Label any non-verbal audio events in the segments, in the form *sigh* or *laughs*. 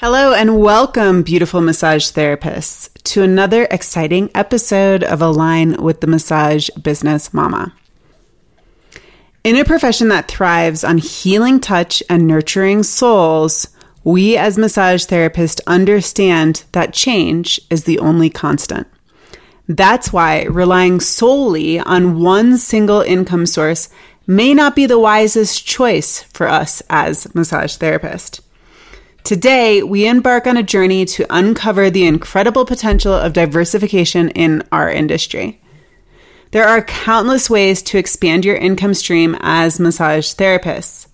Hello and welcome, beautiful massage therapists, to another exciting episode of Align with the Massage Business Mama. In a profession that thrives on healing touch and nurturing souls, we as massage therapists understand that change is the only constant. That's why relying solely on one single income source may not be the wisest choice for us as massage therapists. Today, we embark on a journey to uncover the incredible potential of diversification in our industry. There are countless ways to expand your income stream as massage therapists.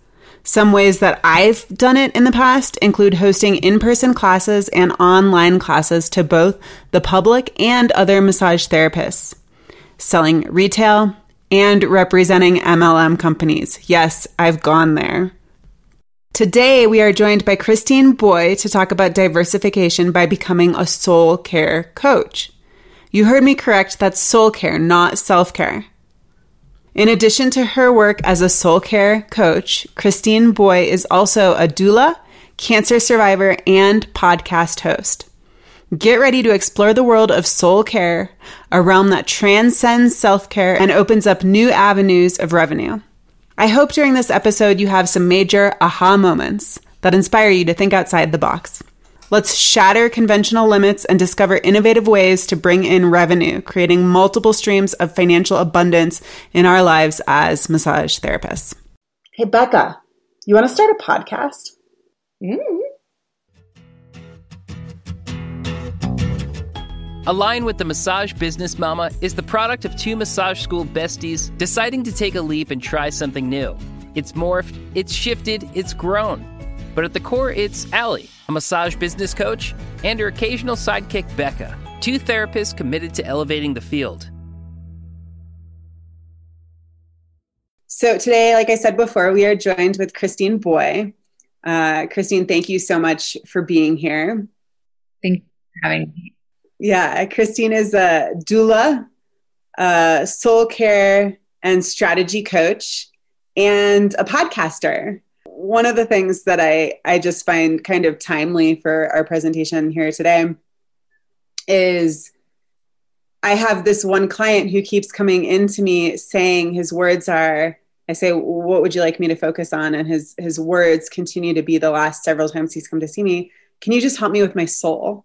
Some ways that I've done it in the past include hosting in person classes and online classes to both the public and other massage therapists, selling retail, and representing MLM companies. Yes, I've gone there. Today, we are joined by Christine Boye to talk about diversification by becoming a soul care coach. You heard me correct, that's soul care, not self care. In addition to her work as a soul care coach, Christine Boye is also a doula, cancer survivor, and podcast host. Get ready to explore the world of soul care, a realm that transcends self care and opens up new avenues of revenue. I hope during this episode you have some major aha moments that inspire you to think outside the box. Let's shatter conventional limits and discover innovative ways to bring in revenue, creating multiple streams of financial abundance in our lives as massage therapists. Hey, Becca, you want to start a podcast? Mm. Align with the Massage Business Mama is the product of two massage school besties deciding to take a leap and try something new. It's morphed, it's shifted, it's grown. But at the core, it's Allie, a massage business coach, and her occasional sidekick, Becca, two therapists committed to elevating the field. So, today, like I said before, we are joined with Christine Boye. Uh, Christine, thank you so much for being here. Thank you for having me. Yeah, Christine is a doula, a soul care and strategy coach, and a podcaster. One of the things that I, I just find kind of timely for our presentation here today is I have this one client who keeps coming into me saying his words are, I say, what would you like me to focus on? And his his words continue to be the last several times he's come to see me. Can you just help me with my soul?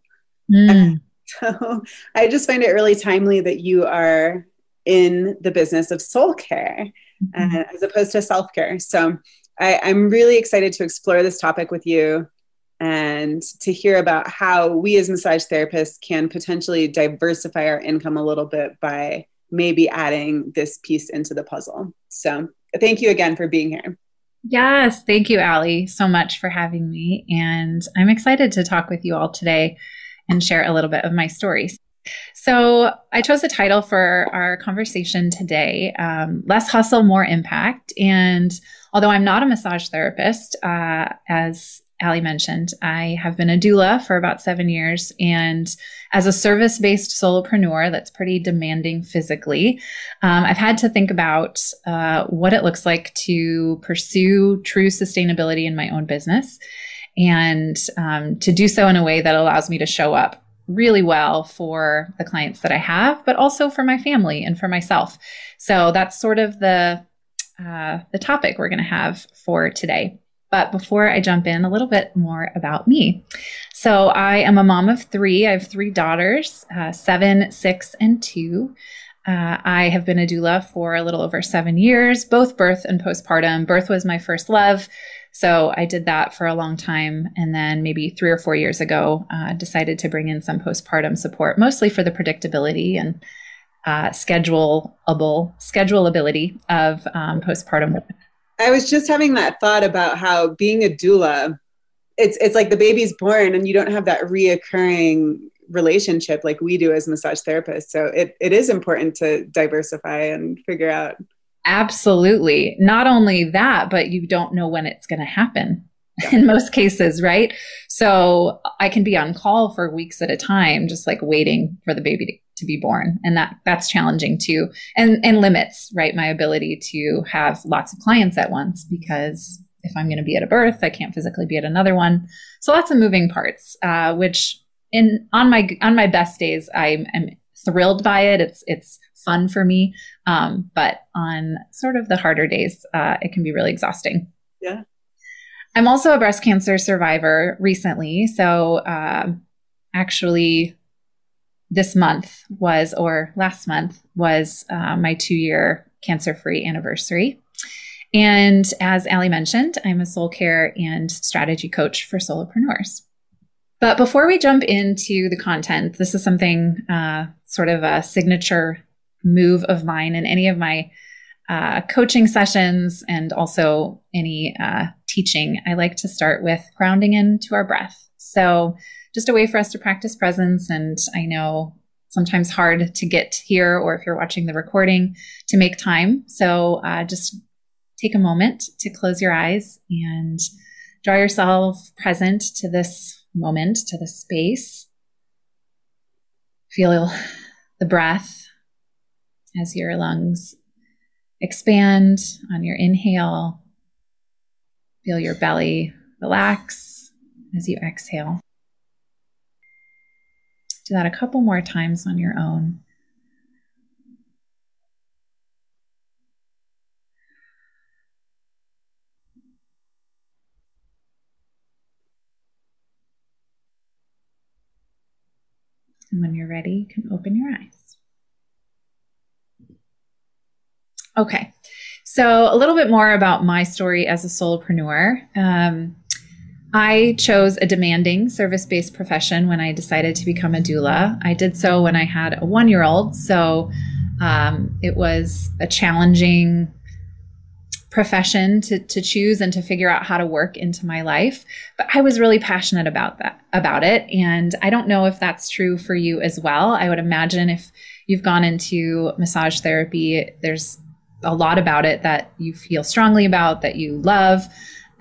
Mm. *laughs* So I just find it really timely that you are in the business of soul care mm-hmm. uh, as opposed to self care. So I, I'm really excited to explore this topic with you and to hear about how we as massage therapists can potentially diversify our income a little bit by maybe adding this piece into the puzzle. So thank you again for being here. Yes, thank you, Allie, so much for having me. And I'm excited to talk with you all today and share a little bit of my stories. So, I chose the title for our conversation today um, Less Hustle, More Impact. And although I'm not a massage therapist, uh, as Allie mentioned, I have been a doula for about seven years. And as a service based solopreneur that's pretty demanding physically, um, I've had to think about uh, what it looks like to pursue true sustainability in my own business and um, to do so in a way that allows me to show up really well for the clients that I have, but also for my family and for myself. So that's sort of the uh, the topic we're going to have for today. But before I jump in, a little bit more about me. So I am a mom of three. I have three daughters, uh, seven, six, and two. Uh, I have been a doula for a little over seven years, both birth and postpartum. Birth was my first love. So I did that for a long time. And then maybe three or four years ago, uh, decided to bring in some postpartum support, mostly for the predictability and uh, schedulable schedulability of um, postpartum. Women. I was just having that thought about how being a doula, it's it's like the baby's born and you don't have that reoccurring relationship like we do as massage therapists. So it, it is important to diversify and figure out Absolutely. Not only that, but you don't know when it's going to happen in most cases, right? So I can be on call for weeks at a time, just like waiting for the baby to, to, be born. And that that's challenging too. And and limits, right? My ability to have lots of clients at once because if I'm going to be at a birth, I can't physically be at another one. So lots of moving parts, uh, which in on my on my best days, I'm, I'm thrilled by it. It's it's fun for me, um, but on sort of the harder days, uh, it can be really exhausting. Yeah. I'm also a breast cancer survivor recently. So, uh, actually, this month was, or last month was uh, my two year cancer free anniversary. And as Allie mentioned, I'm a soul care and strategy coach for solopreneurs. But before we jump into the content, this is something uh, sort of a signature move of mine in any of my uh, coaching sessions and also any uh, teaching. I like to start with grounding into our breath. So, just a way for us to practice presence. And I know sometimes hard to get here, or if you're watching the recording, to make time. So, uh, just take a moment to close your eyes and draw yourself present to this moment, to the space. Feel the breath as your lungs expand on your inhale. Feel your belly relax as you exhale. Do that a couple more times on your own. And when you're ready, you can open your eyes. Okay, so a little bit more about my story as a solopreneur. Um, I chose a demanding service based profession when I decided to become a doula. I did so when I had a one year old, so um, it was a challenging profession to, to choose and to figure out how to work into my life but i was really passionate about that about it and i don't know if that's true for you as well i would imagine if you've gone into massage therapy there's a lot about it that you feel strongly about that you love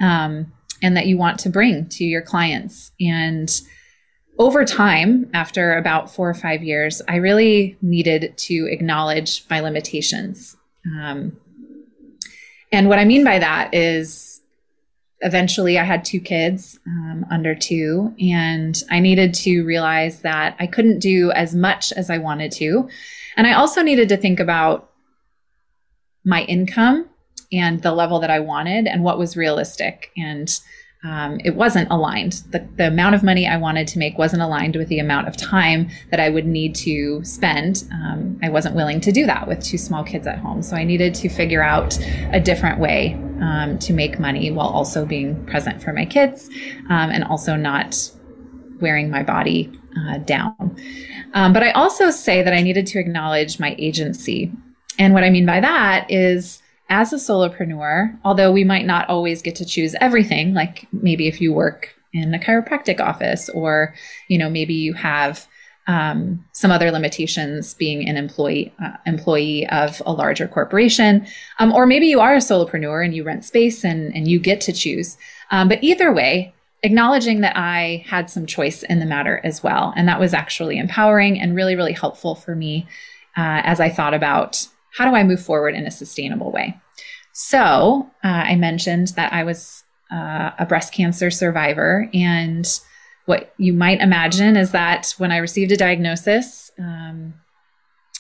um, and that you want to bring to your clients and over time after about four or five years i really needed to acknowledge my limitations um, and what I mean by that is eventually I had two kids um, under two, and I needed to realize that I couldn't do as much as I wanted to. And I also needed to think about my income and the level that I wanted and what was realistic. And um, it wasn't aligned. The, the amount of money I wanted to make wasn't aligned with the amount of time that I would need to spend. Um, I wasn't willing to do that with two small kids at home. So I needed to figure out a different way um, to make money while also being present for my kids um, and also not wearing my body uh, down. Um, but I also say that I needed to acknowledge my agency. And what I mean by that is, as a solopreneur, although we might not always get to choose everything, like maybe if you work in a chiropractic office or, you know, maybe you have um, some other limitations being an employee uh, employee of a larger corporation, um, or maybe you are a solopreneur and you rent space and, and you get to choose. Um, but either way, acknowledging that I had some choice in the matter as well, and that was actually empowering and really really helpful for me uh, as I thought about how do I move forward in a sustainable way? So uh, I mentioned that I was uh, a breast cancer survivor. And what you might imagine is that when I received a diagnosis, um,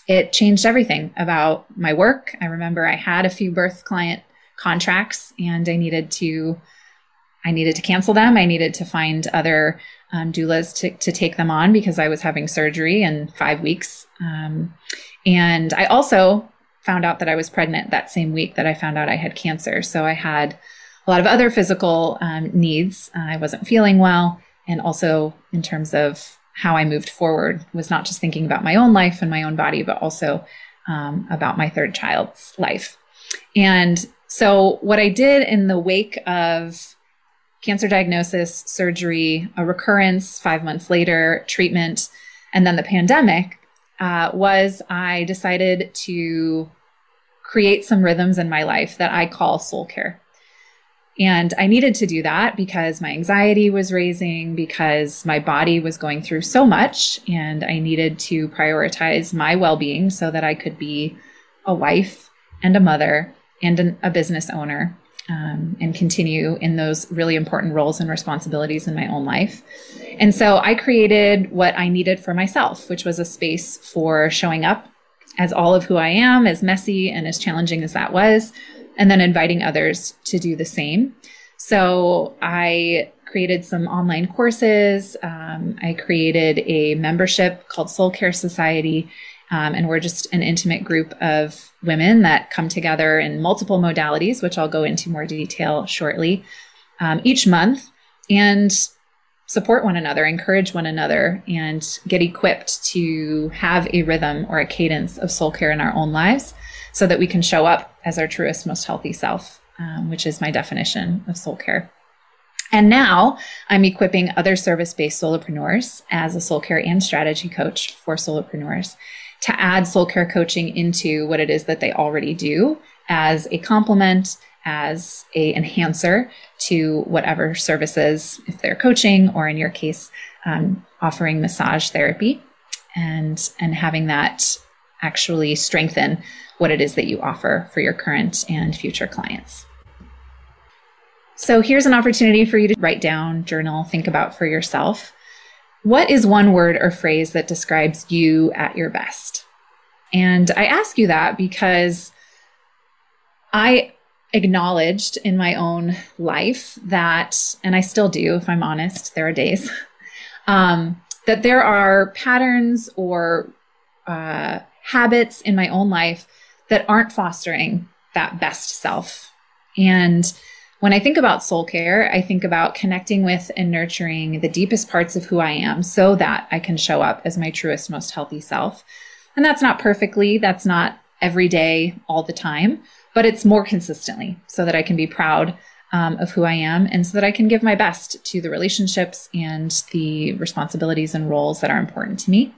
it changed everything about my work. I remember I had a few birth client contracts and I needed to I needed to cancel them. I needed to find other um, doulas to, to take them on because I was having surgery in five weeks. Um, and I also found out that I was pregnant that same week that I found out I had cancer. So I had a lot of other physical um, needs. Uh, I wasn't feeling well. And also, in terms of how I moved forward, was not just thinking about my own life and my own body, but also um, about my third child's life. And so, what I did in the wake of cancer diagnosis, surgery, a recurrence five months later, treatment, and then the pandemic uh, was I decided to create some rhythms in my life that I call soul care. And I needed to do that because my anxiety was raising, because my body was going through so much, and I needed to prioritize my well being so that I could be a wife and a mother and an, a business owner um, and continue in those really important roles and responsibilities in my own life. And so I created what I needed for myself, which was a space for showing up as all of who I am, as messy and as challenging as that was, and then inviting others to do the same. So I created some online courses. Um, I created a membership called Soul Care Society. Um, and we're just an intimate group of women that come together in multiple modalities, which I'll go into more detail shortly, um, each month and support one another, encourage one another, and get equipped to have a rhythm or a cadence of soul care in our own lives so that we can show up as our truest, most healthy self, um, which is my definition of soul care. And now I'm equipping other service based solopreneurs as a soul care and strategy coach for solopreneurs to add soul care coaching into what it is that they already do as a complement, as a enhancer to whatever services, if they're coaching or in your case, um, offering massage therapy and, and having that actually strengthen what it is that you offer for your current and future clients. So here's an opportunity for you to write down, journal, think about for yourself. What is one word or phrase that describes you at your best? And I ask you that because I acknowledged in my own life that, and I still do, if I'm honest, there are days, *laughs* um, that there are patterns or uh, habits in my own life that aren't fostering that best self. And when I think about soul care, I think about connecting with and nurturing the deepest parts of who I am so that I can show up as my truest, most healthy self. And that's not perfectly, that's not every day, all the time, but it's more consistently so that I can be proud um, of who I am and so that I can give my best to the relationships and the responsibilities and roles that are important to me.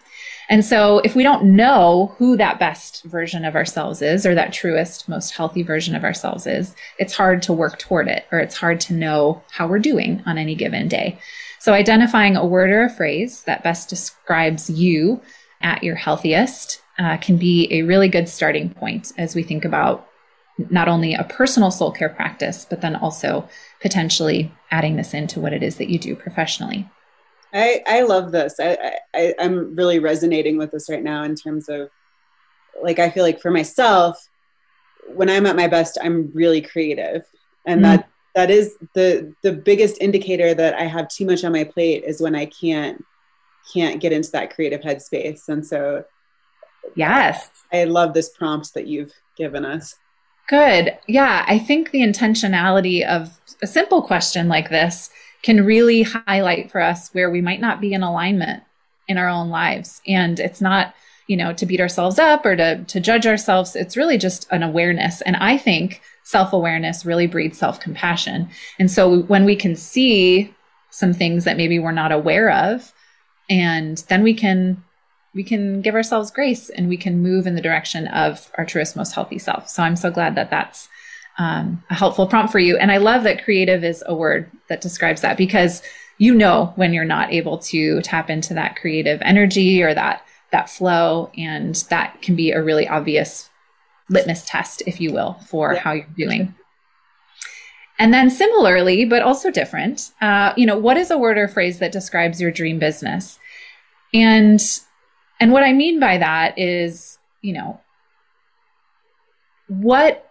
And so if we don't know who that best version of ourselves is or that truest, most healthy version of ourselves is, it's hard to work toward it or it's hard to know how we're doing on any given day. So identifying a word or a phrase that best describes you at your healthiest uh, can be a really good starting point as we think about not only a personal soul care practice, but then also potentially adding this into what it is that you do professionally. I, I love this. I, I, I'm really resonating with this right now in terms of like, I feel like for myself, when I'm at my best, I'm really creative. And mm that, that is the, the biggest indicator that I have too much on my plate is when I can't, can't get into that creative headspace. And so, yes, I love this prompt that you've given us. Good. Yeah. I think the intentionality of a simple question like this can really highlight for us where we might not be in alignment in our own lives. And it's not, you know, to beat ourselves up or to, to judge ourselves. It's really just an awareness. And I think self awareness really breeds self compassion. And so when we can see some things that maybe we're not aware of, and then we can we can give ourselves grace and we can move in the direction of our truest most healthy self so i'm so glad that that's um, a helpful prompt for you. And I love that creative is a word that describes that because you know when you're not able to tap into that creative energy or that that flow, and that can be a really obvious litmus test, if you will, for yeah. how you're doing. And then similarly, but also different, uh, you know, what is a word or phrase that describes your dream business? And and what I mean by that is, you know, what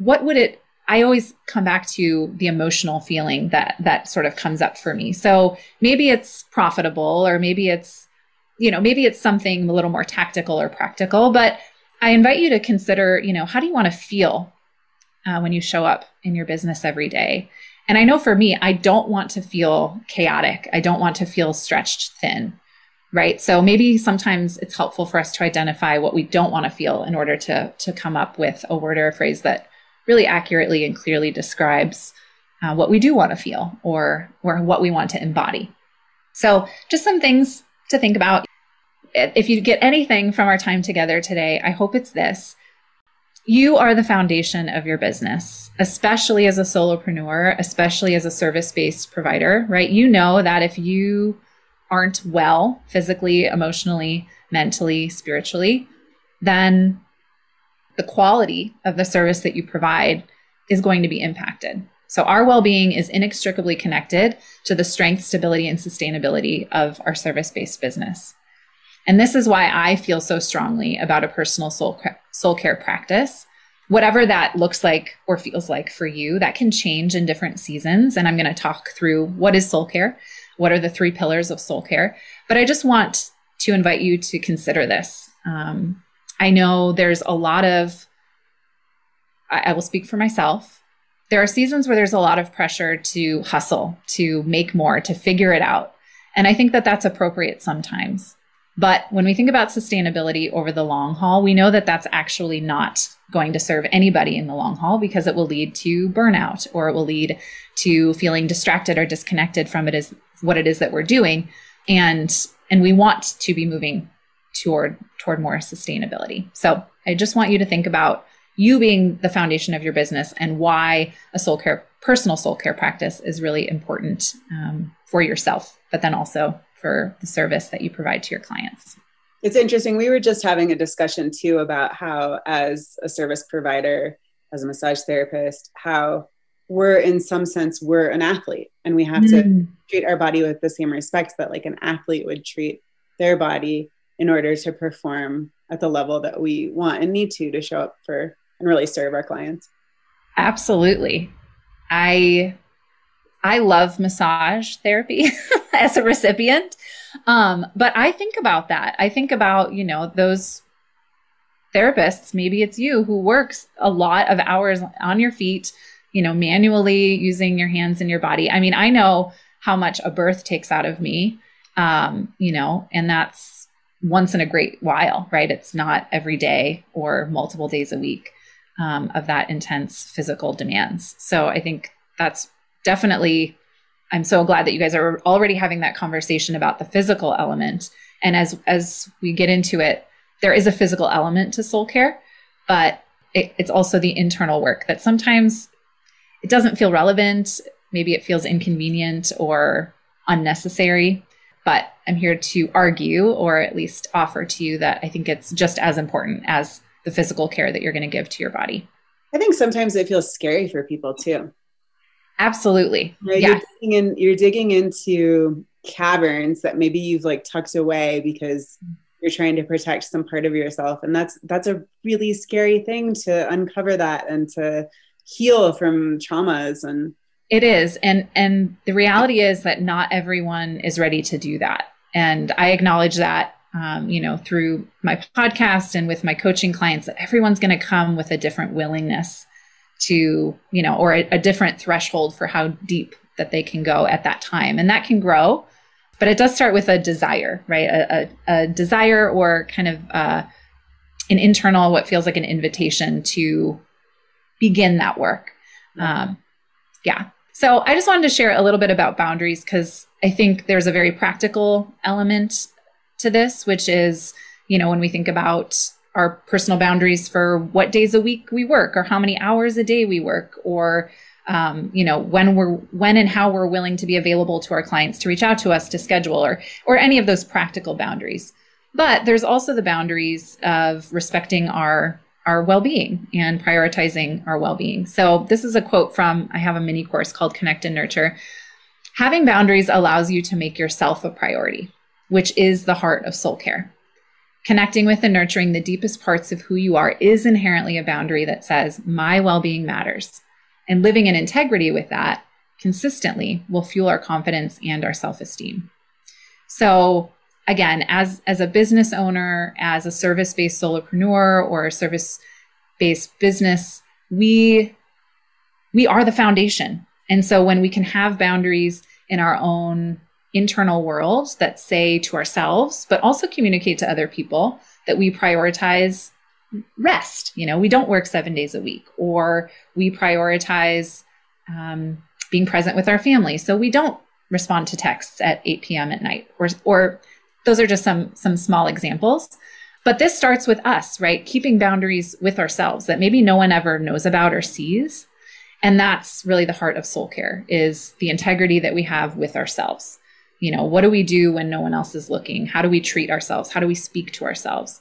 what would it I always come back to the emotional feeling that that sort of comes up for me. So maybe it's profitable or maybe it's you know, maybe it's something a little more tactical or practical, but I invite you to consider, you know, how do you want to feel uh, when you show up in your business every day? And I know for me, I don't want to feel chaotic. I don't want to feel stretched thin, right? So maybe sometimes it's helpful for us to identify what we don't want to feel in order to to come up with a word or a phrase that really accurately and clearly describes uh, what we do want to feel or or what we want to embody. So, just some things to think about. If you get anything from our time together today, I hope it's this. You are the foundation of your business, especially as a solopreneur, especially as a service based provider, right? You know that if you aren't well physically, emotionally, mentally, spiritually, then the quality of the service that you provide is going to be impacted. So our well-being is inextricably connected to the strength, stability, and sustainability of our service-based business. And this is why I feel so strongly about a personal soul, soul care practice. Whatever that looks like or feels like for you, that can change in different seasons. And I'm going to talk through what is soul care, what are the three pillars of soul care. But I just want to invite you to consider this. Um, I know there's a lot of, I, I will speak for myself. There are seasons where there's a lot of pressure to hustle, to make more, to figure it out. And I think that that's appropriate sometimes. But when we think about sustainability over the long haul, we know that that's actually not going to serve anybody in the long haul because it will lead to burnout or it will lead to feeling distracted or disconnected from it is what it is that we're doing. And and we want to be moving toward toward more sustainability. So I just want you to think about you being the foundation of your business and why a soul care personal soul care practice is really important um, for yourself, but then also for the service that you provide to your clients. It's interesting. We were just having a discussion too about how, as a service provider, as a massage therapist, how we're in some sense we're an athlete and we have mm. to treat our body with the same respect that like an athlete would treat their body in order to perform at the level that we want and need to to show up for and really serve our clients. Absolutely. I I love massage therapy *laughs* as a recipient. Um, but I think about that. I think about, you know, those therapists, maybe it's you who works a lot of hours on your feet, you know, manually using your hands and your body. I mean, I know how much a birth takes out of me, um, you know, and that's once in a great while, right? It's not every day or multiple days a week um, of that intense physical demands. So I think that's definitely i'm so glad that you guys are already having that conversation about the physical element and as as we get into it there is a physical element to soul care but it, it's also the internal work that sometimes it doesn't feel relevant maybe it feels inconvenient or unnecessary but i'm here to argue or at least offer to you that i think it's just as important as the physical care that you're going to give to your body i think sometimes it feels scary for people too Absolutely. Right? You're, digging in, you're digging into caverns that maybe you've like tucked away because you're trying to protect some part of yourself. And that's that's a really scary thing to uncover that and to heal from traumas and it is. And and the reality is that not everyone is ready to do that. And I acknowledge that um, you know, through my podcast and with my coaching clients, that everyone's going to come with a different willingness to, you know, or a, a different threshold for how deep that they can go at that time. And that can grow, but it does start with a desire, right? A, a, a desire or kind of uh, an internal, what feels like an invitation to begin that work. Um, yeah. So I just wanted to share a little bit about boundaries because I think there's a very practical element to this, which is, you know, when we think about our personal boundaries for what days a week we work or how many hours a day we work or um, you know when we're when and how we're willing to be available to our clients to reach out to us to schedule or or any of those practical boundaries. But there's also the boundaries of respecting our our well-being and prioritizing our well-being so this is a quote from i have a mini course called connect and nurture having boundaries allows you to make yourself a priority which is the heart of soul care Connecting with and nurturing the deepest parts of who you are is inherently a boundary that says, my well being matters. And living in integrity with that consistently will fuel our confidence and our self esteem. So, again, as, as a business owner, as a service based solopreneur or a service based business, we, we are the foundation. And so, when we can have boundaries in our own internal world that say to ourselves, but also communicate to other people that we prioritize rest. You know, we don't work seven days a week, or we prioritize um, being present with our family. So we don't respond to texts at 8 p.m. at night, or, or those are just some some small examples. But this starts with us, right? Keeping boundaries with ourselves that maybe no one ever knows about or sees. And that's really the heart of soul care is the integrity that we have with ourselves you know what do we do when no one else is looking how do we treat ourselves how do we speak to ourselves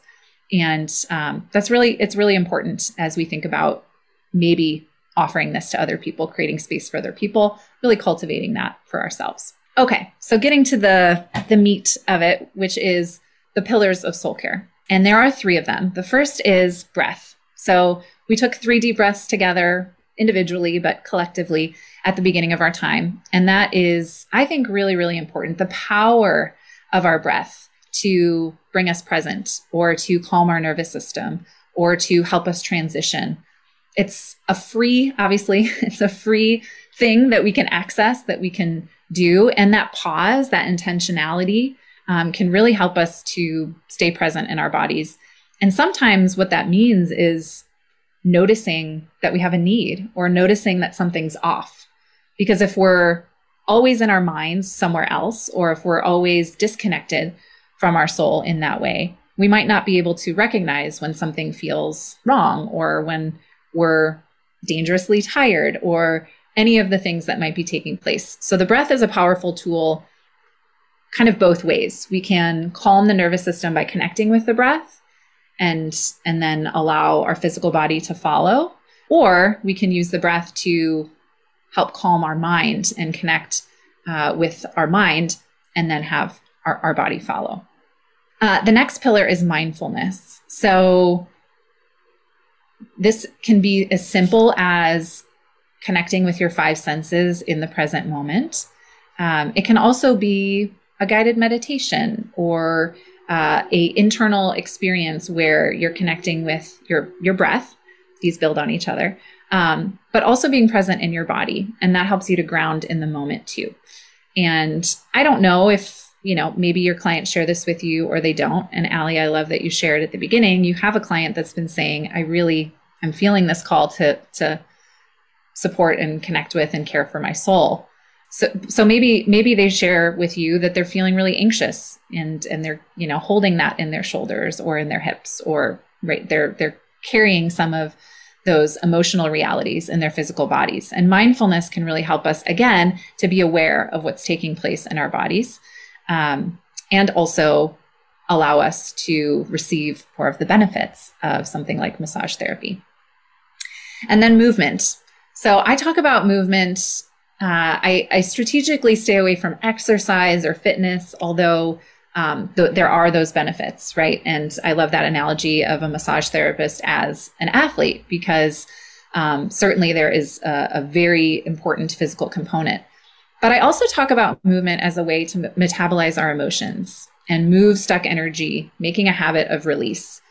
and um, that's really it's really important as we think about maybe offering this to other people, creating space for other people, really cultivating that for ourselves. Okay, so getting to the the meat of it, which is the pillars of soul care. And there are 3 of them. The first is breath. So we took 3 deep breaths together individually but collectively at the beginning of our time. And that is I think really really important. The power of our breath to bring us present or to calm our nervous system or to help us transition. It's a free, obviously, *laughs* it's a free thing that we can access, that we can do. And that pause, that intentionality um, can really help us to stay present in our bodies. And sometimes what that means is noticing that we have a need or noticing that something's off. Because if we're always in our minds somewhere else, or if we're always disconnected from our soul in that way, we might not be able to recognize when something feels wrong or when we're dangerously tired or any of the things that might be taking place. So the breath is a powerful tool kind of both ways. We can calm the nervous system by connecting with the breath and and then allow our physical body to follow or we can use the breath to help calm our mind and connect uh, with our mind and then have our, our body follow. Uh, the next pillar is mindfulness. So this can be as simple as connecting with your five senses in the present moment. Um, it can also be a guided meditation or uh, a internal experience where you're connecting with your your breath. These build on each other, um, but also being present in your body, and that helps you to ground in the moment too. And I don't know if you know maybe your clients share this with you or they don't. And Allie, I love that you shared at the beginning. You have a client that's been saying, "I really I'm feeling this call to to support and connect with and care for my soul." So, so maybe maybe they share with you that they're feeling really anxious and and they're you know holding that in their shoulders or in their hips or right they're they're carrying some of those emotional realities in their physical bodies. And mindfulness can really help us again to be aware of what's taking place in our bodies, um, and also allow us to receive more of the benefits of something like massage therapy. And then movement. So I talk about movement uh, I, I, strategically stay away from exercise or fitness, although um, th- there are those benefits, right? And I love that analogy of a massage therapist as an athlete because um, certainly there is a, a, very important physical component. But I also talk about movement as a way to m- metabolize our emotions and move stuck energy, making a habit of release.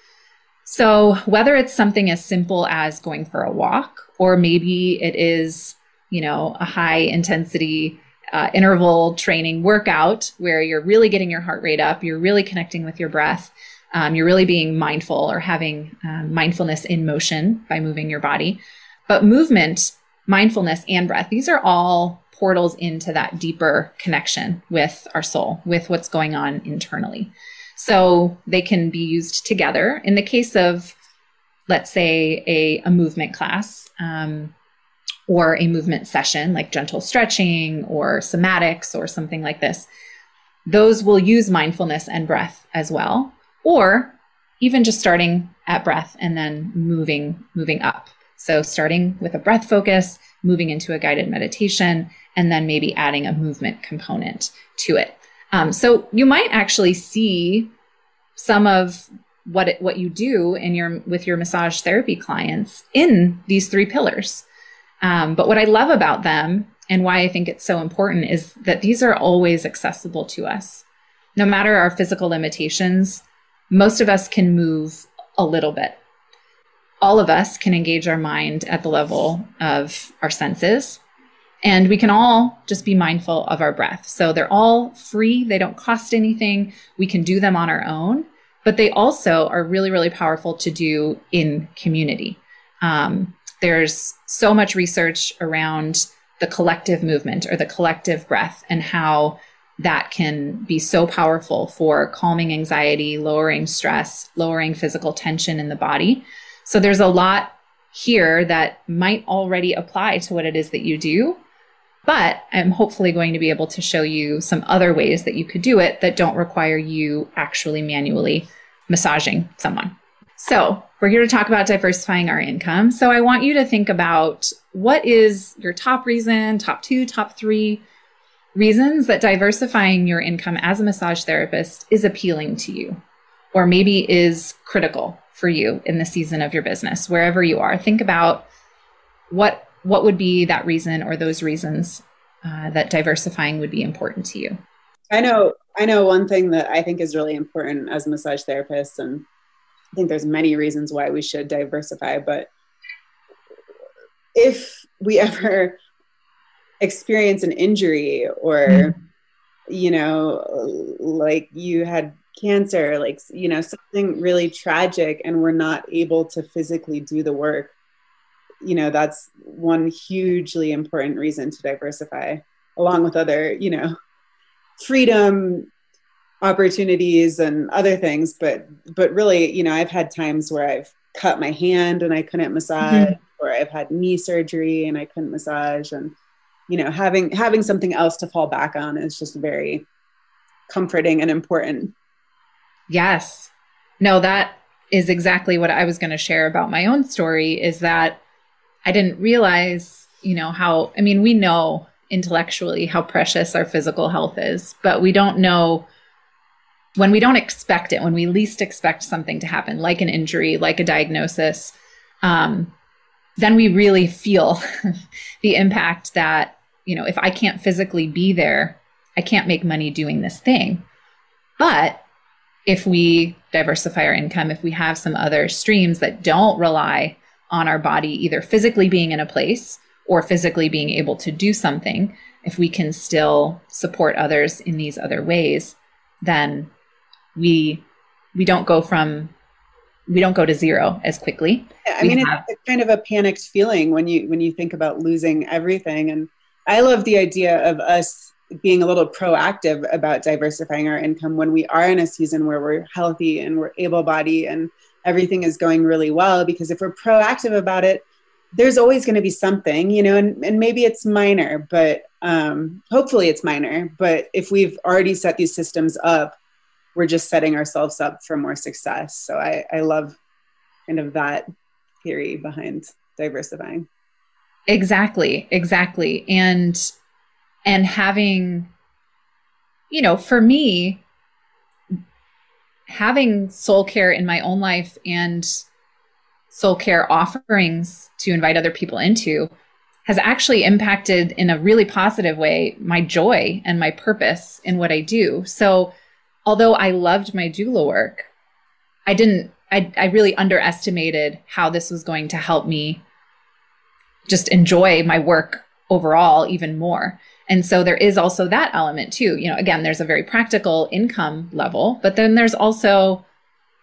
So, whether it's something as simple as going for a walk, or maybe it is you know, a high intensity uh, interval training workout where you're really getting your heart rate up, you're really connecting with your breath, um, you're really being mindful or having um, mindfulness in motion by moving your body. But movement, mindfulness, and breath, these are all portals into that deeper connection with our soul, with what's going on internally. So they can be used together. In the case of, let's say, a, a movement class, um, or a movement session like gentle stretching or somatics or something like this, those will use mindfulness and breath as well. Or even just starting at breath and then moving moving up. So starting with a breath focus, moving into a guided meditation, and then maybe adding a movement component to it. Um, so you might actually see some of what it, what you do in your with your massage therapy clients in these three pillars. Um, but what I love about them and why I think it's so important is that these are always accessible to us. No matter our physical limitations, most of us can move a little bit. All of us can engage our mind at the level of our senses. And we can all just be mindful of our breath. So they're all free, they don't cost anything. We can do them on our own, but they also are really, really powerful to do in community. Um, there's so much research around the collective movement or the collective breath and how that can be so powerful for calming anxiety, lowering stress, lowering physical tension in the body. So there's a lot here that might already apply to what it is that you do. But I'm hopefully going to be able to show you some other ways that you could do it that don't require you actually manually massaging someone. So, we're here to talk about diversifying our income. So, I want you to think about what is your top reason, top two, top three reasons that diversifying your income as a massage therapist is appealing to you, or maybe is critical for you in the season of your business, wherever you are. Think about what what would be that reason or those reasons uh, that diversifying would be important to you. I know I know one thing that I think is really important as a massage therapist, and I think there's many reasons why we should diversify, but if we *laughs* ever experience an injury or mm-hmm. you know like you had cancer like you know something really tragic and we're not able to physically do the work you know that's one hugely important reason to diversify along with other you know freedom opportunities and other things but but really you know i've had times where i've cut my hand and i couldn't massage mm-hmm. or i've had knee surgery and i couldn't massage and you know having having something else to fall back on is just very comforting and important yes no that is exactly what i was going to share about my own story is that i didn't realize you know how i mean we know intellectually how precious our physical health is but we don't know when we don't expect it when we least expect something to happen like an injury like a diagnosis um, then we really feel *laughs* the impact that you know, if I can't physically be there, I can't make money doing this thing. But if we diversify our income, if we have some other streams that don't rely on our body either physically being in a place or physically being able to do something, if we can still support others in these other ways, then we we don't go from we don't go to zero as quickly. Yeah, I mean, have, it's kind of a panicked feeling when you when you think about losing everything and I love the idea of us being a little proactive about diversifying our income when we are in a season where we're healthy and we're able bodied and everything is going really well. Because if we're proactive about it, there's always going to be something, you know, and, and maybe it's minor, but um, hopefully it's minor. But if we've already set these systems up, we're just setting ourselves up for more success. So I, I love kind of that theory behind diversifying. Exactly, exactly. And and having you know, for me having soul care in my own life and soul care offerings to invite other people into has actually impacted in a really positive way my joy and my purpose in what I do. So, although I loved my doula work, I didn't, I, I really underestimated how this was going to help me just enjoy my work overall even more. And so there is also that element too. You know, again, there's a very practical income level, but then there's also,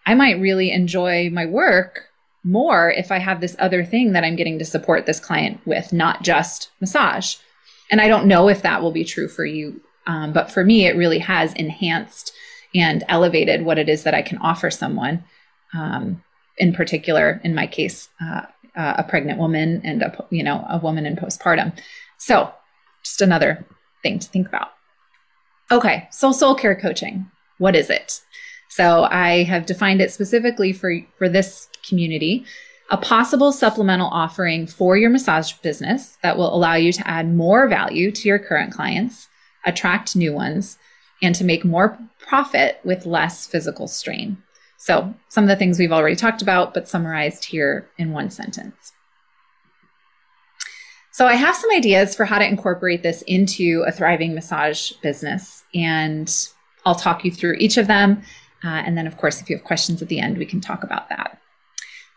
I might really enjoy my work more if I have this other thing that I'm getting to support this client with, not just massage. And I don't know if that will be true for you. Um, but for me, it really has enhanced and elevated what it is that I can offer someone. Um, in particular, in my case, uh, uh, a pregnant woman and a you know a woman in postpartum. So, just another thing to think about. Okay, so soul care coaching. What is it? So I have defined it specifically for for this community, a possible supplemental offering for your massage business that will allow you to add more value to your current clients, attract new ones, and to make more profit with less physical strain. So, some of the things we've already talked about, but summarized here in one sentence. So, I have some ideas for how to incorporate this into a thriving massage business, and I'll talk you through each of them. Uh, and then, of course, if you have questions at the end, we can talk about that.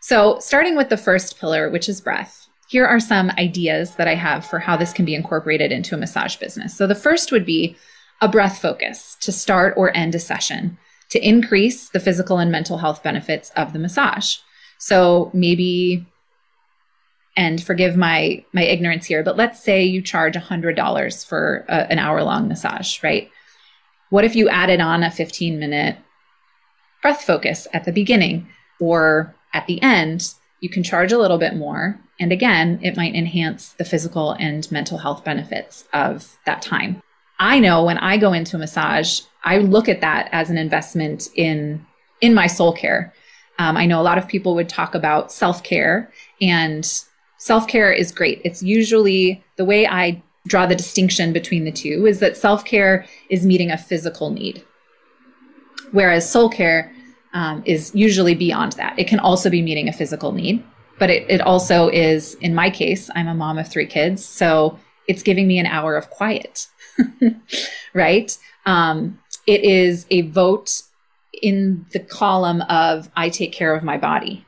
So, starting with the first pillar, which is breath, here are some ideas that I have for how this can be incorporated into a massage business. So, the first would be a breath focus to start or end a session to increase the physical and mental health benefits of the massage. So maybe and forgive my my ignorance here, but let's say you charge $100 for a, an hour long massage, right? What if you added on a 15 minute breath focus at the beginning or at the end? You can charge a little bit more. And again, it might enhance the physical and mental health benefits of that time. I know when I go into a massage, I look at that as an investment in in my soul care. Um, I know a lot of people would talk about self care, and self care is great. It's usually the way I draw the distinction between the two is that self care is meeting a physical need, whereas soul care um, is usually beyond that. It can also be meeting a physical need, but it, it also is, in my case, I'm a mom of three kids. So it's giving me an hour of quiet, *laughs* right? Um, it is a vote in the column of I take care of my body.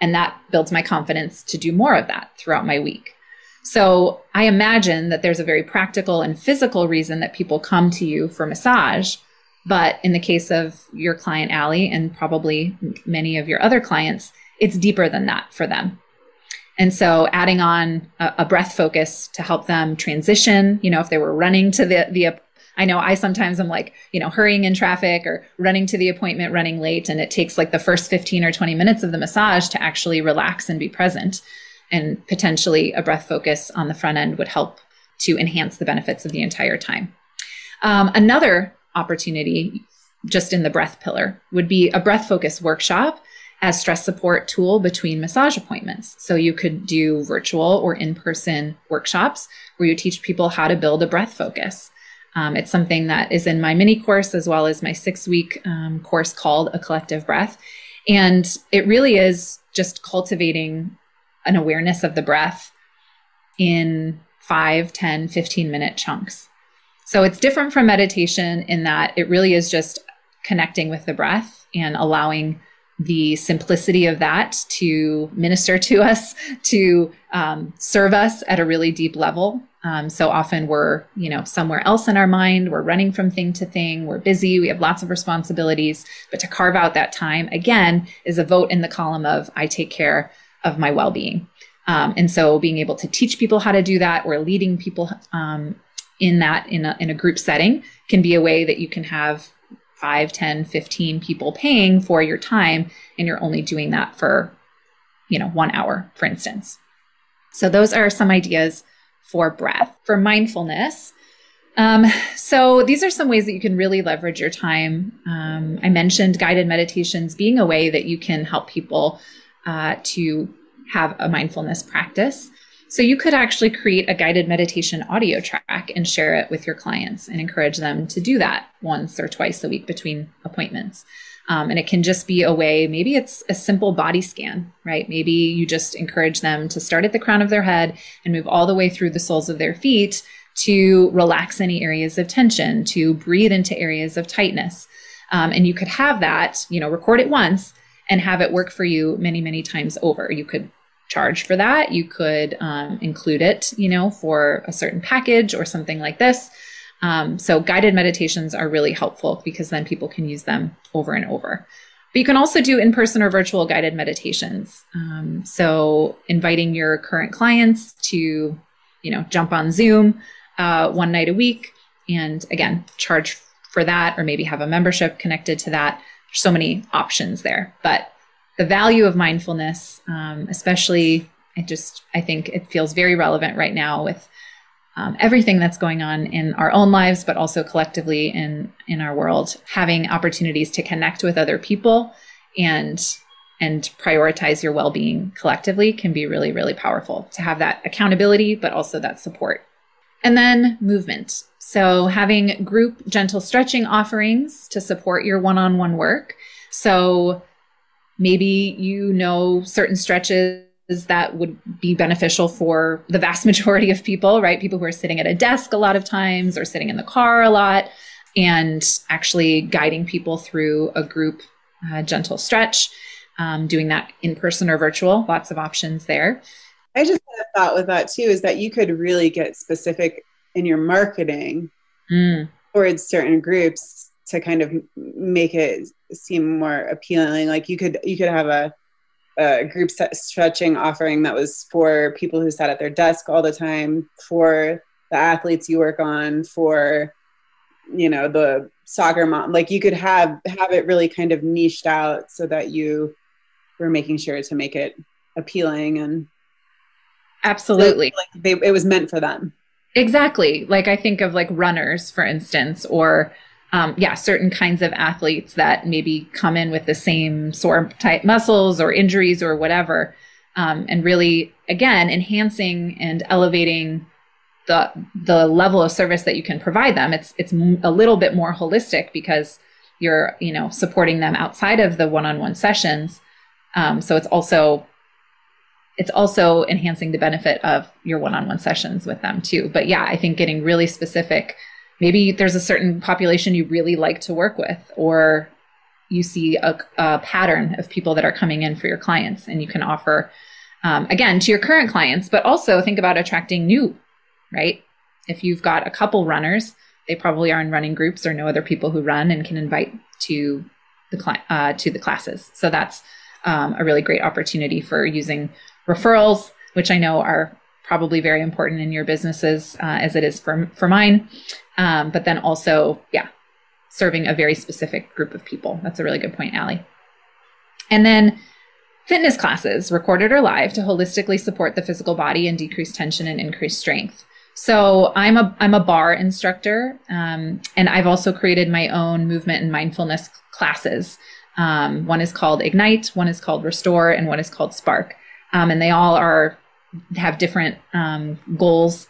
And that builds my confidence to do more of that throughout my week. So I imagine that there's a very practical and physical reason that people come to you for massage. But in the case of your client, Allie, and probably many of your other clients, it's deeper than that for them. And so adding on a, a breath focus to help them transition, you know, if they were running to the, the I know I sometimes am like, you know, hurrying in traffic or running to the appointment, running late. And it takes like the first 15 or 20 minutes of the massage to actually relax and be present. And potentially a breath focus on the front end would help to enhance the benefits of the entire time. Um, another opportunity, just in the breath pillar, would be a breath focus workshop as stress support tool between massage appointments. So you could do virtual or in person workshops where you teach people how to build a breath focus. Um, it's something that is in my mini course as well as my six week um, course called A Collective Breath. And it really is just cultivating an awareness of the breath in 5, 10, 15 minute chunks. So it's different from meditation in that it really is just connecting with the breath and allowing the simplicity of that to minister to *laughs* us, to um, serve us at a really deep level. Um, so often we're, you know, somewhere else in our mind. We're running from thing to thing. We're busy. We have lots of responsibilities. But to carve out that time again is a vote in the column of I take care of my well-being. Um, and so being able to teach people how to do that or leading people um, in that in a, in a group setting can be a way that you can have 5 10 15 people paying for your time and you're only doing that for you know one hour for instance so those are some ideas for breath, for mindfulness. Um, so these are some ways that you can really leverage your time. Um, I mentioned guided meditations being a way that you can help people uh, to have a mindfulness practice. So you could actually create a guided meditation audio track and share it with your clients and encourage them to do that once or twice a week between appointments. Um, and it can just be a way, maybe it's a simple body scan, right? Maybe you just encourage them to start at the crown of their head and move all the way through the soles of their feet to relax any areas of tension, to breathe into areas of tightness. Um, and you could have that, you know, record it once and have it work for you many, many times over. You could charge for that. You could um, include it, you know, for a certain package or something like this. Um, so guided meditations are really helpful because then people can use them over and over. But you can also do in person or virtual guided meditations. Um, so inviting your current clients to, you know, jump on Zoom uh, one night a week, and again, charge for that, or maybe have a membership connected to that. There's so many options there, but the value of mindfulness, um, especially, I just I think it feels very relevant right now with um, everything that's going on in our own lives, but also collectively in in our world, having opportunities to connect with other people and and prioritize your well-being collectively can be really really powerful to have that accountability but also that support. And then movement. So having group gentle stretching offerings to support your one-on-one work. So maybe you know certain stretches that would be beneficial for the vast *laughs* majority of people, right? People who are sitting at a desk a lot of times or sitting in the car a lot, and actually guiding people through a group uh, gentle stretch, um, doing that in person or virtual. Lots of options there. I just had a thought with that too is that you could really get specific in your marketing mm. towards certain groups to kind of make it seem more appealing. Like you could you could have a a group stretching offering that was for people who sat at their desk all the time, for the athletes you work on, for you know the soccer mom. Like you could have have it really kind of niched out so that you were making sure to make it appealing and absolutely like they, it was meant for them. Exactly. Like I think of like runners, for instance, or um, yeah, certain kinds of athletes that maybe come in with the same sore type muscles or injuries or whatever, um, and really again enhancing and elevating the the level of service that you can provide them. It's it's a little bit more holistic because you're you know supporting them outside of the one-on-one sessions. Um, so it's also it's also enhancing the benefit of your one-on-one sessions with them too. But yeah, I think getting really specific maybe there's a certain population you really like to work with or you see a, a pattern of people that are coming in for your clients and you can offer um, again to your current clients but also think about attracting new right? If you've got a couple runners they probably are in running groups or know other people who run and can invite to the cl- uh, to the classes. So that's um, a really great opportunity for using referrals which i know are probably very important in your businesses uh, as it is for, for mine. Um, but then also, yeah, serving a very specific group of people. That's a really good point, Allie. And then fitness classes, recorded or live, to holistically support the physical body and decrease tension and increase strength. So I'm a I'm a barre instructor, um, and I've also created my own movement and mindfulness classes. Um, one is called Ignite, one is called Restore, and one is called Spark. Um, and they all are have different um, goals.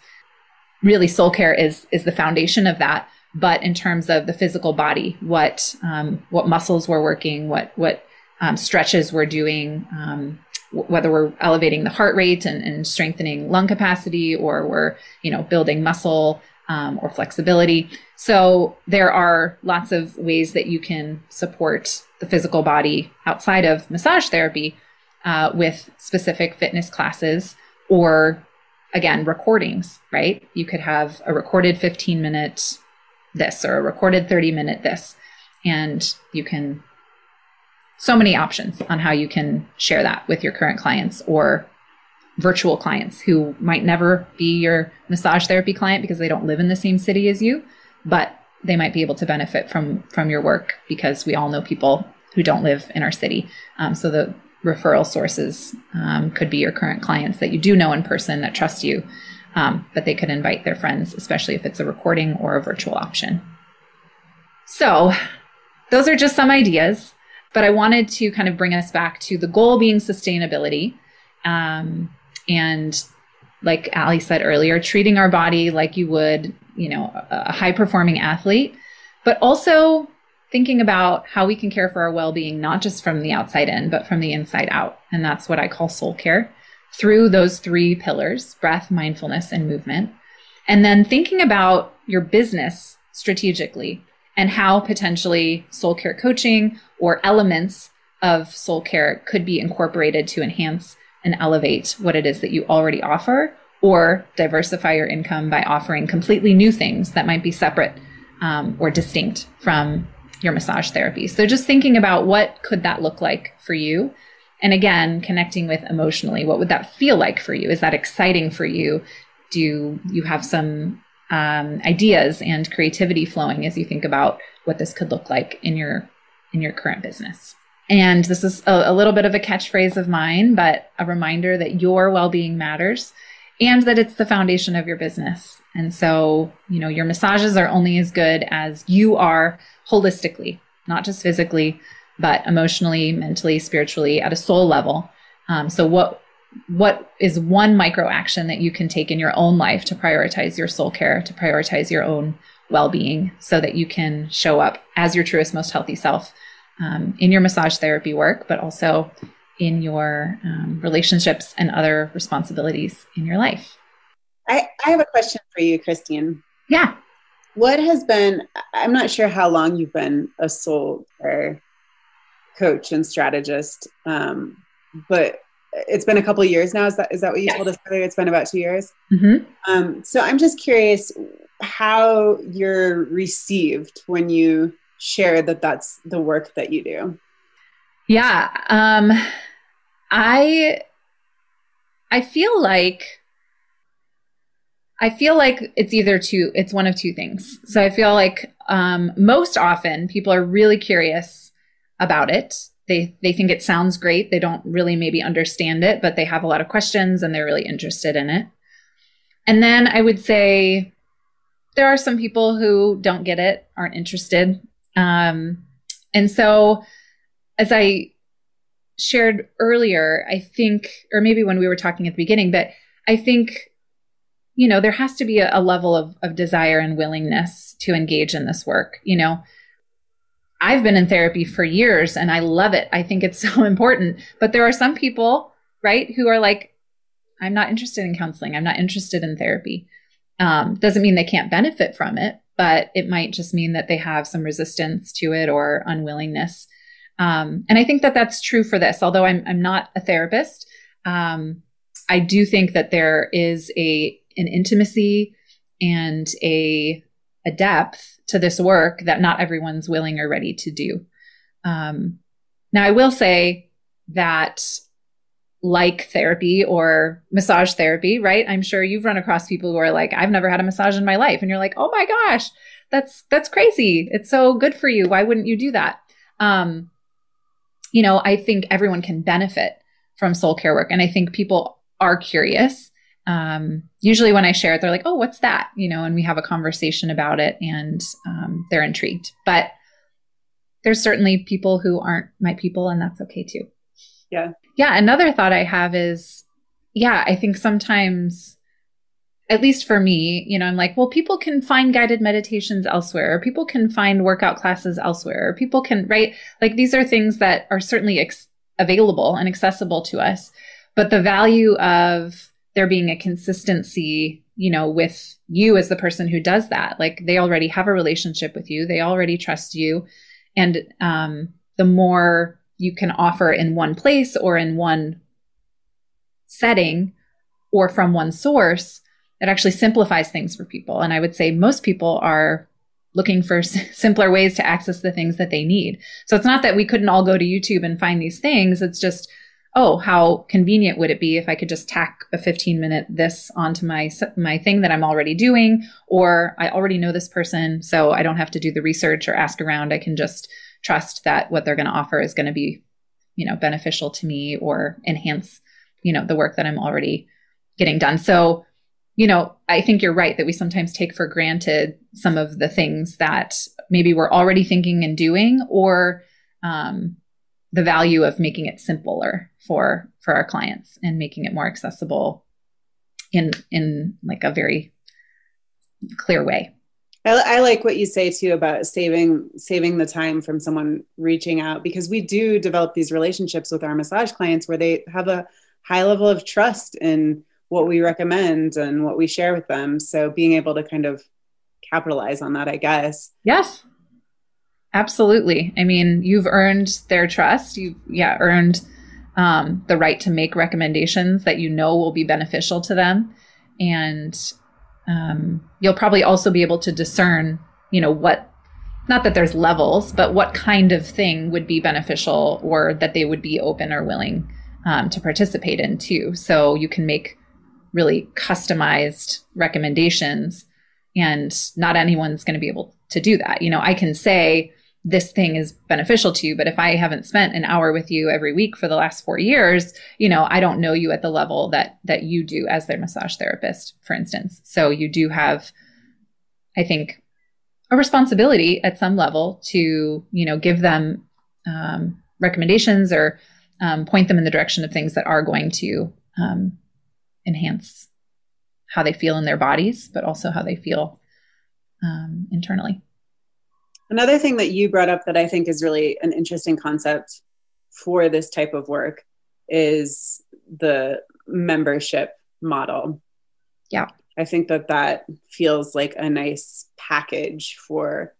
Really, soul care is is the foundation of that. But in terms of the physical body, what um, what muscles we're working, what what um, stretches we're doing, um, whether we're elevating the heart rate and, and, strengthening lung capacity, or we're you know building muscle um, or flexibility. So there are lots of ways that you can support the physical body outside of massage therapy uh, with specific fitness classes or again recordings right? You could have a recorded 15 minute this or a recorded 30 minute this and you can so many options on how you can share that with your current clients or virtual clients who might never be your massage therapy client because they don't live in the same city as you but they might be able to benefit from from your work because we all know people who don't live in our city. Um, so the referral sources um, could be your current clients that you do know in person that trust you, um, but they could invite their friends, especially if it's a recording or a virtual option. So, those are just some ideas, but I wanted to kind of bring us back to the goal being sustainability. Um, and like Allie said earlier, treating our body like you would, you know, a high performing athlete, but also thinking about how we can care for our well being, not just from the outside in, but from the inside out. And that's what I call soul care through those three pillars breath, mindfulness, and movement. And then thinking about your business strategically and how potentially soul care coaching or elements of soul care could be incorporated to enhance and elevate what it is that you already offer or diversify your income by offering completely new things that might be separate um, or distinct from your massage therapy. So just thinking about what could that look like for you? And again, connecting with emotionally, what would that feel like for you? Is that exciting for you? Do you have some um, ideas and creativity flowing as you think about what this could look like in your in your current business? And this is a, a little bit of a catchphrase of mine, but a reminder that your well-being matters and that it's the foundation of your business. And so, you know, your massages are only as good as you are holistically, not just physically, but emotionally, mentally, spiritually, at a soul level. Um, so, what what is one micro action that you can take in your own life to prioritize your soul care, to prioritize your own well being, so that you can show up as your truest, most healthy self um, in your massage therapy work, but also in your um, relationships and other responsibilities in your life. I, I have a question for you, Christine. Yeah. What has been, I'm not sure how long you've been a soul care coach and strategist, um, but it's been a couple years now. Is that, is that what you yes. told us earlier? It's been about two years. Mm-hmm. Um, so I'm just curious how you're received when you share that that's the work that you do. Yeah. Um, I, I feel like I feel like it's either two, it's one of two things. So I feel like um, most often people are really curious about it. They, they think it sounds great. They don't really maybe understand it, but they have a lot of questions and they're really interested in it. And then I would say there are some people who don't get it, aren't interested. Um, and so, as I shared earlier, I think, or maybe when we were talking at the beginning, but I think, you know, there has to be a, a level of, of desire and willingness to engage in this work. You know, I've been in therapy for years and I love it. I think it's *laughs* so important. But there are some people, right, who are like, I'm not interested in counseling. I'm not interested in therapy. Um, doesn't mean they can't benefit from it, but it might just mean that they have some resistance to it or unwillingness. Um, and I think that that's true for this. Although I'm I'm not a therapist, um, I do think that there is a an intimacy and a a depth to this work that not everyone's willing or ready to do. Um, now, I will say that like therapy or massage therapy, right? I'm sure you've run across people who are like, I've never had a massage in my life. And you're like, oh my gosh, that's, that's crazy. It's so good for you. Why wouldn't you do that? Um, you know, I think everyone can benefit from soul care work. And I think people are curious. Um, usually when I share it, they're like, oh, what's that? You know, and we have a conversation about it and um, they're intrigued. But there's certainly people who aren't my people, and that's okay too. Yeah. Yeah. Another thought I have is, yeah, I think sometimes, at least for me, you know, I'm like, well, people can find guided meditations elsewhere, people can find workout classes elsewhere, people can, right? Like these are things that are certainly ex- available and accessible to us. But the value of there being a consistency, you know, with you as the person who does that, like they already have a relationship with you, they already trust you. And um, the more you can offer in one place or in one setting or from one source, it actually simplifies things for people. And I would say most people are looking for *laughs* simpler ways to access the things that they need. So it's not that we couldn't all go to YouTube and find these things. It's just, oh, how convenient would it be if I could just tack a 15 minute this onto my my thing that I'm already doing or I already know this person so I don't have to do the research or ask around. I can just trust that what they're going to offer is going to be, you know, beneficial to me or enhance, you know, the work that I'm already getting done. So, you know, I think you're right that we sometimes take for granted some of the things that maybe we're already thinking and doing, or um, the value of making it simpler for for our clients and making it more accessible in in like a very clear way. I, I, like what you say too about saving saving the time from someone reaching out because we do develop these relationships with our massage clients where they have a high level of trust in what we recommend and what we share with them. So being able to kind of capitalize on that, I guess. Yes. Absolutely. I mean, you've earned their trust. You've yeah, earned um, the right to make recommendations that you know will be beneficial to them. And um, you'll probably also be able to discern, you know, what, not that there's levels, but what kind of thing would be beneficial or that they would be open or willing um, to participate in too. So you can make really customized recommendations and not anyone's going to be able to do that. You know, I can say, this thing is beneficial to you. But if I haven't spent an hour with you every week for the last four years, you know, I don't know you at the level that that you do as their massage therapist, for instance. So you do have, I think, a responsibility at some level to, you know, give them um, recommendations or um, point them in the direction of things that are going to um, enhance how they feel in their bodies, but also how they feel um, internally. Another thing that you brought up that I think is really an interesting concept for this type of work is the membership model. Yeah. I think that that feels like a nice package for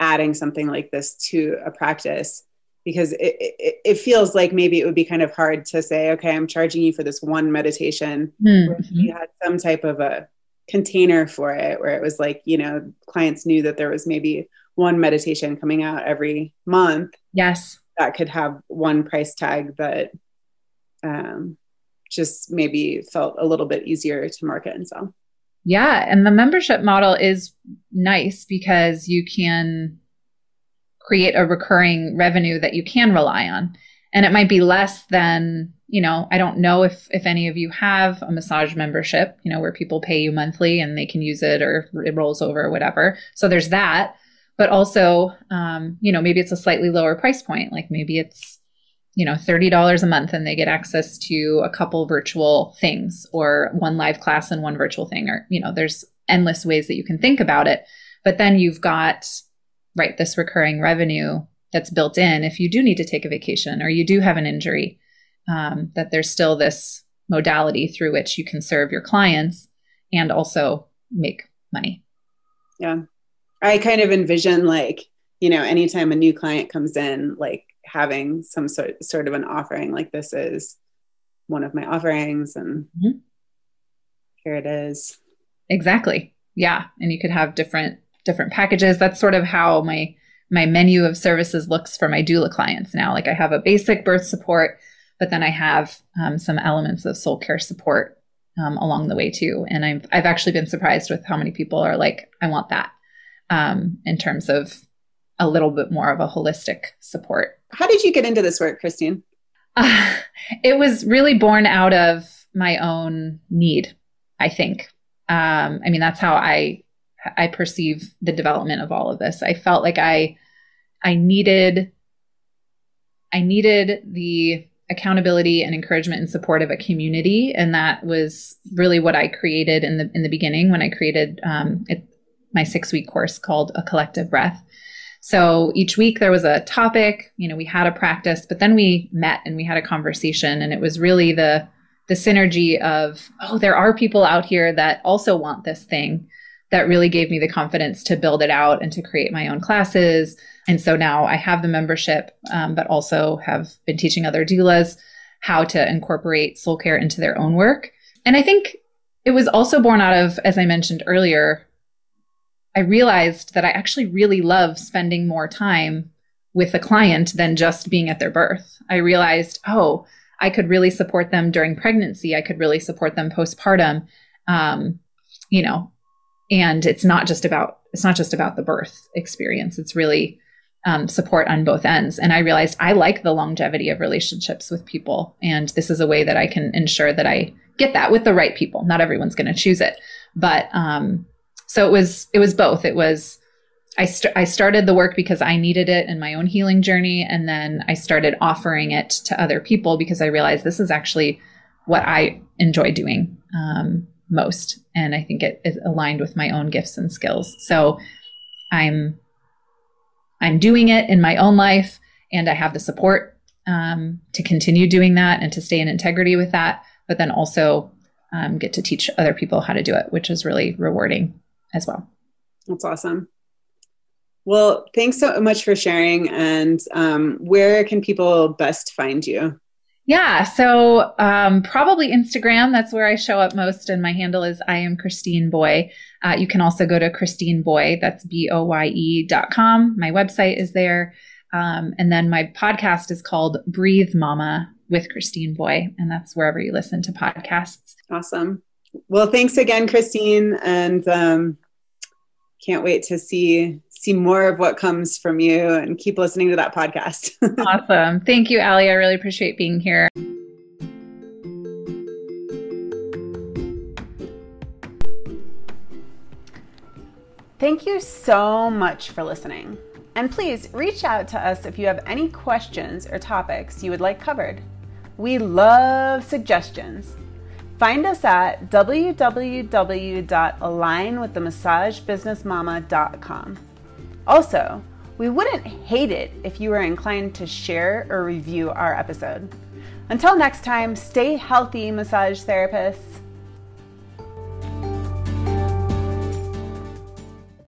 adding something like this to a practice because it, it, it, feels like maybe it would be kind of hard to say, okay, I'm charging you for this one meditation. Mm-hmm. You had some type of a container for it where it was like, you know, clients knew that there was maybe one meditation coming out every month. Yes. That could have one price tag that um, just maybe felt a little bit easier to market and sell. Yeah. And the membership model is nice because you can create a recurring revenue that you can rely on. And it might be less than you know, I don't know if if any of you have a massage membership, you know, where people pay you monthly and they can use it or it rolls over or whatever. So there's that. But also, um, you know, maybe it's a slightly lower price point. Like maybe it's, you know, $30 a month and they get access to a couple virtual things or one live class and one virtual thing. Or, you know, there's endless ways that you can think about it. But then you've got, right, this recurring revenue that's built in if you do need to take a vacation or you do have an injury um, that there's still this modality through which you can serve your clients and also make money. Yeah. I kind of envision like, you know, anytime a new client comes in, like having some sort, sort of an offering like this is one of my offerings and mm-hmm. here it is. Exactly. Yeah. And you could have different different packages. That's sort of how my my menu of services looks for my doula clients now. Like I have a basic birth support but then I have um, some elements of soul care support um, along the way too. And I've, I've actually been surprised with how many people are like, I want that um, in terms of a little bit more of a holistic support. How did you get into this work, Christine? Uh, *laughs* it was really born out of my own need, I think. Um, I mean, that's how I I perceive the development of all of this. I felt like I I needed I needed the accountability and encouragement and support of a community and that was really what i created in the in the beginning when i created um, it, my six week course called a collective breath so each week there was a topic you know we had a practice but then we met and we had a conversation and it was really the the synergy of oh there are people out here that also want this thing that really gave me the confidence to build it out and to create my own classes. And so now I have the membership, um, but also have been teaching other doulas how to incorporate soul care into their own work. And I think it was also born out of, as I mentioned earlier, I realized that I actually really love spending more time with a client than just being at their birth. I realized, oh, I could really support them during pregnancy. I could really support them postpartum. Um, you know, and it's not just about it's not just about the birth experience. It's really um, support on both ends. And i realized i like the longevity of relationships with people. And this is a way that i can ensure that i get that with the right people. Not everyone's going to choose it. But um, so it was it was both. It was I, st- I started the work because I needed it in my own healing journey. And then I started offering it to other people because I realized this is actually what I enjoy doing. Um, most. And I think it is aligned with my own gifts and skills. So I'm I'm doing it in my own life and I have the support um, to continue doing that and to stay in integrity with that, but then also um, get to teach other people how to do it, which is really rewarding as well. That's awesome. Well, thanks so much for sharing. And um, where can people best find you? Yeah, so um, probably Instagram. That's where I show up most, and my handle is I am Christine Boye. Uh, you can also go to Christine Boye. That's b o y e dot com. My website is there, um, and then my podcast is called Breathe Mama with Christine Boye. and that's wherever you listen to podcasts. Awesome. Well, thanks again, Christine, and um, can't wait to see see more of what comes from you and keep listening to that podcast. *laughs* awesome. Thank you, Allie. I really appreciate being here. Thank you so much for listening. And please reach out to us if you have any questions or topics you would like covered. We love suggestions. Find us at www.alignwiththemassagebusinessmama.com. Also, we wouldn't hate it if you were inclined to share or review our episode. Until next time, stay healthy, massage therapists.